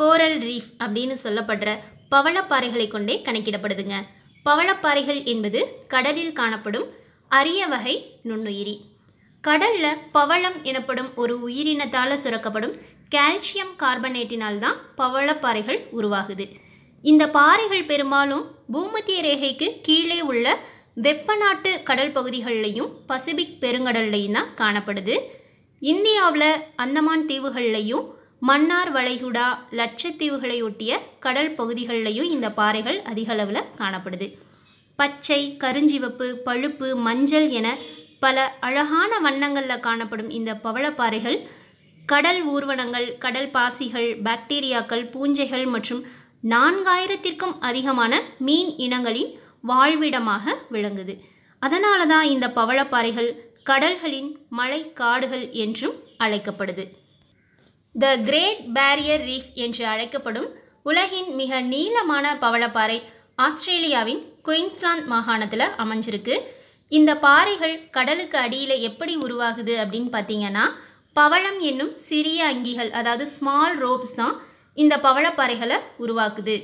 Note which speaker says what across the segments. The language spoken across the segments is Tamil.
Speaker 1: கோரல் ரீஃப் அப்படின்னு சொல்லப்படுற பவளப்பாறைகளை கொண்டே கணக்கிடப்படுதுங்க. பவளப்பாறைகள் என்பது கடலில் காணப்படும் அரிய வகை நுண்ணுயிரி. கடலில் பவளம் எனப்படும் ஒரு உயிரினத்தால் சுரக்கப்படும் கால்சியம் கார்பனேட்டினால் தான் பவளப்பாறைகள் உருவாகுது. இந்த பாறைகள் பெரும்பாலும் பூமத்திய ரேகைக்கு கீழே உள்ள வெப்பநாட்டு கடல் பகுதிகளிலையும் பசிபிக் பெருங்கடல்லையும் தான் காணப்படுது. இந்தியாவில் அந்தமான் தீவுகள்லையும் மன்னார் வளைகுடா லட்சத்தீவுகளை ஒட்டிய கடல் பகுதிகளிலையும் இந்த பாறைகள் அதிக அளவில் காணப்படுது. பச்சை கருஞ்சிவப்பு பழுப்பு மஞ்சள் என பல அழகான வண்ணங்களில் காணப்படும் இந்த பவளப்பாறைகள் கடல் ஊர்வனங்கள் கடல் பாசிகள் பாக்டீரியாக்கள் பூஞ்சைகள் மற்றும் நான்காயிரத்திற்கும் அதிகமான மீன் இனங்களின் வாழ்விடமாக விளங்குது. அதனால தான் இந்த பவளப்பாறைகள் கடல்களின் மழை காடுகள் என்றும் அழைக்கப்படுது. த கிரேட் பேரியர் ரீஃப் என்று அழைக்கப்படும் உலகின் மிக நீளமான பவளப்பாறை ஆஸ்திரேலியாவின் குயின்ஸ்லாந்து மாகாணத்தில் அமைஞ்சிருக்கு. இந்த பாறைகள் கடலுக்கு அடியில் எப்படி உருவாகுது அப்படின்னு பார்த்தீங்கன்னா பவளம் என்னும் சிறிய அங்கிகள் அதாவது ஸ்மால் ரோப்ஸ் தான் இந்த பவளப்பாறைகளை உருவாக்குது.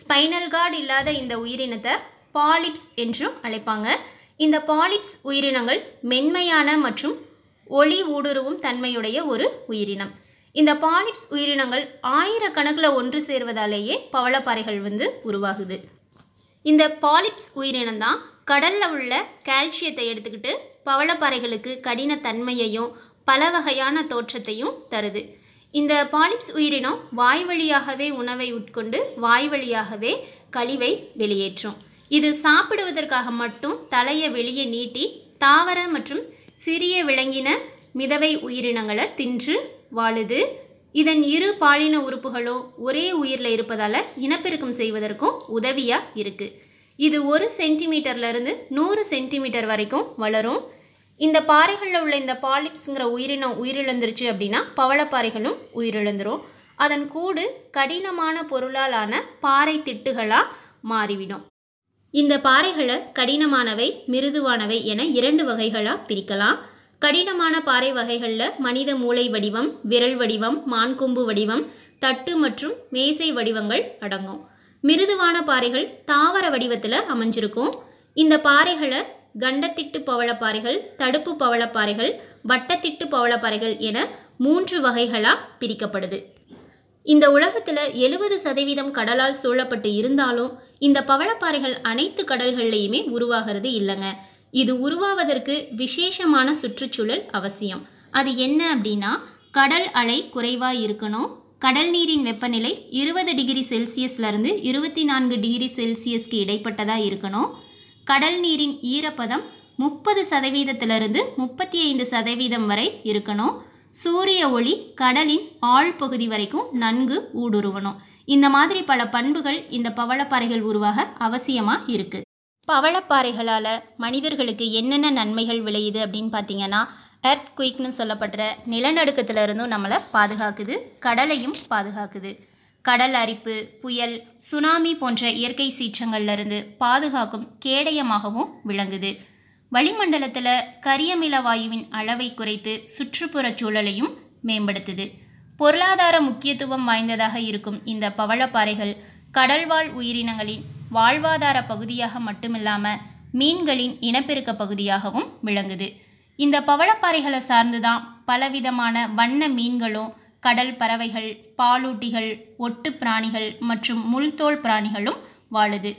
Speaker 1: ஸ்பைனல் கார்டு இல்லாத இந்த உயிரினத்தை பாலிப்ஸ் என்றும் அழைப்பாங்க. இந்த பாலிப்ஸ் உயிரினங்கள் மென்மையான மற்றும் ஒளி ஊடுருவும் தன்மையுடைய ஒரு உயிரினம். இந்த பாலிப்ஸ் உயிரினங்கள் ஆயிரக்கணக்கில் ஒன்று சேர்வதாலேயே பவளப்பாறைகள் வந்து உருவாகுது. இந்த பாலிப்ஸ் உயிரினம் தான் கடலில் உள்ள கால்சியத்தை எடுத்துக்கிட்டு பவளப்பாறைகளுக்கு கடினத்தன்மையையும் பல வகையான தோற்றத்தையும் தருது. இந்த பாலிப்ஸ் உயிரினம் வாய் வழியாகவே உணவை உட்கொண்டு வாய் வழியாகவே கழிவை வெளியேற்றும். இது சாப்பிடுவதற்காக மட்டும் தலையை வெளியே நீட்டி தாவர மற்றும் சிறிய விலங்கின மிதவை உயிரினங்களை தின்று வாழுது. இதன் இரு பாலின உறுப்புகளும் ஒரே உயிரில் இருப்பதால் இனப்பெருக்கம் செய்வதற்கும் உதவியாக இருக்குது இது ஒரு சென்டிமீட்டர்லேருந்து நூறு சென்டிமீட்டர் வரைக்கும் வளரும். இந்த பாறைகளில் உள்ள இந்த பாலிப்ஸுங்கிற உயிரினம் உயிரிழந்துருச்சு அப்படின்னா பவளப்பாறைகளும் உயிரிழந்துரும். அதன் கூடு கடினமான பொருளால் ஆன பாறை திட்டுகளாக மாறிவிடும். இந்த பாறைகளை கடினமானவை மிருதுவானவை என இரண்டு வகைகளாக பிரிக்கலாம். கடினமான பாறை வகைகளில் மனித மூளை வடிவம் விரல் வடிவம் மான்கொம்பு வடிவம் தட்டு மற்றும் மேசை வடிவங்கள் அடங்கும். மிருதுவான பாறைகள் தாவர வடிவத்தில் அமைஞ்சிருக்கும். இந்த பாறைகளை கண்டத்திட்டு பவளப்பாறைகள் தடுப்பு பவளப்பாறைகள் வட்டத்திட்டு பவளப்பாறைகள் என மூன்று வகைகளாக பிரிக்கப்படுது. இந்த உலகத்தில் எழுபது சதவீதம் கடலால் சூழப்பட்டு இருந்தாலும் இந்த பவளப்பாறைகள் அனைத்து கடல்கள்லையுமே உருவாகிறது இல்லைங்க. இது உருவாவதற்கு விசேஷமான சுற்றுச்சூழல் அவசியம். அது என்ன அப்படின்னா கடல் அலை குறைவாக இருக்கணும். கடல் நீரின் வெப்பநிலை இருபது டிகிரி செல்சியஸ்லேருந்து இருபத்தி நான்கு டிகிரி செல்சியஸ்க்கு இடைப்பட்டதாக இருக்கணும். கடல் நீரின் ஈரப்பதம் முப்பது சதவீதத்திலிருந்து முப்பத்தி ஐந்து சதவீதம் வரை இருக்கணும். சூரிய ஒளி கடலின் ஆழ்பகுதி வரைக்கும் நன்கு ஊடுருவணும். இந்த மாதிரி பல பண்புகள் இந்த பவளப்பாறைகள் உருவாக அவசியமாக இருக்குது பவளப்பாறைகளால் மனிதர்களுக்கு என்னென்ன நன்மைகள் விளையுது அப்படின்னு பார்த்தீங்கன்னா எர்த் குயிக்னு சொல்லப்படுற நிலநடுக்கத்திலிருந்தும் நம்மளை பாதுகாக்குது கடலையும் பாதுகாக்குது. கடல் அரிப்பு புயல் சுனாமி போன்ற இயற்கை சீற்றங்கள்லேருந்து பாதுகாக்கும் கேடயமாகவும் விளங்குது. வளிமண்டலத்தில் கரியமில வாயுவின் அளவை குறைத்து சுற்றுப்புறச் சூழலையும் மேம்படுத்துது. பொருளாதார முக்கியத்துவம் வாய்ந்ததாக இருக்கும் இந்த பவளப்பாறைகள் கடல்வாழ் உயிரினங்களின் வாழ்வாதார பகுதியாக மட்டுமில்லாமல் மீன்களின் இனப்பெருக்க பகுதியாகவும் விளங்குது. இந்த பவளப்பாறைகளை சார்ந்து தான் பலவிதமான வண்ண மீன்களும் கடல் பறவைகள் பாலூட்டிகள் ஒட்டு பிராணிகள் மற்றும் முள்தோல் பிராணிகளும் வாழுது.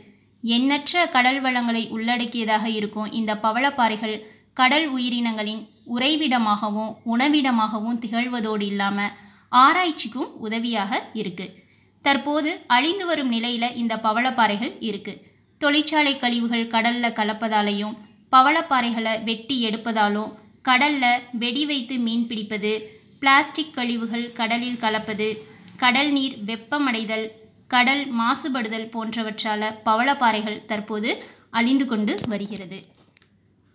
Speaker 1: எண்ணற்ற கடல் வளங்களை உள்ளடக்கியதாக இருக்கும் இந்த பவளப்பாறைகள் கடல் உயிரினங்களின் உறைவிடமாகவும் உணவிடமாகவும் திகழ்வதோடு இல்லாமல் ஆராய்ச்சிக்கும் உதவியாக இருக்குது தற்போது அழிந்து வரும் நிலையில் இந்த பவளப்பாறைகள் இருக்குது தொழிற்சாலை கழிவுகள் கடலில் கலப்பதாலையும் பவளப்பாறைகளை வெட்டி எடுப்பதாலும் கடலில் வெடி வைத்து மீன் பிடிப்பது பிளாஸ்டிக் கழிவுகள் கடலில் கலப்பது கடல் நீர் வெப்பமடைதல் கடல் மாசுபடுதல் போன்றவற்றால் பவளப்பாறைகள் தற்போது அழிந்து கொண்டு வருகிறது.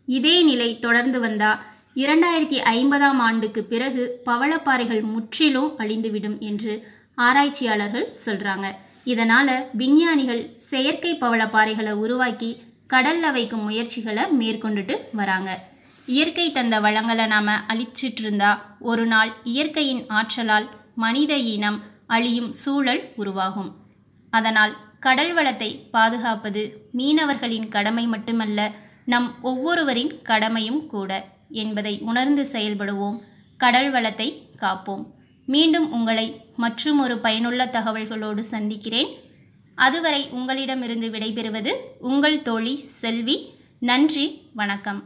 Speaker 1: இதே நிலை தொடர்ந்து வந்தால் இரண்டாயிரத்தி ஐம்பதாம் ஆண்டுக்கு பிறகு பவளப்பாறைகள் முற்றிலும் அழிந்துவிடும் என்று ஆராய்ச்சியாளர்கள் சொல்கிறாங்க இதனால் விஞ்ஞானிகள் செயற்கை பவளப்பாறைகளை உருவாக்கி கடலில் வைக்கும் முயற்சிகளை மேற்கொண்டுட்டு வராங்க. இயற்கை தந்த வளங்களை நாம அழிச்சிட்டு இருந்தா ஒரு நாள் இயற்கையின் ஆற்றலால் மனித இனம் அழியும் சூழல் உருவாகும். அதனால் கடல் வளத்தை பாதுகாப்பது மீனவர்களின் கடமை மட்டுமல்ல நம் ஒவ்வொருவரின் கடமையும் கூட. என்பதை உணர்ந்து செயல்படுவோம் கடல் வளத்தை காப்போம். மீண்டும் உங்களை மற்றும் ஒரு பயனுள்ள தகவல்களோடு சந்திக்கிறேன். அதுவரை உங்களிடமிருந்து விடைபெறுவது உங்கள் தோழி செல்வி. நன்றி வணக்கம்.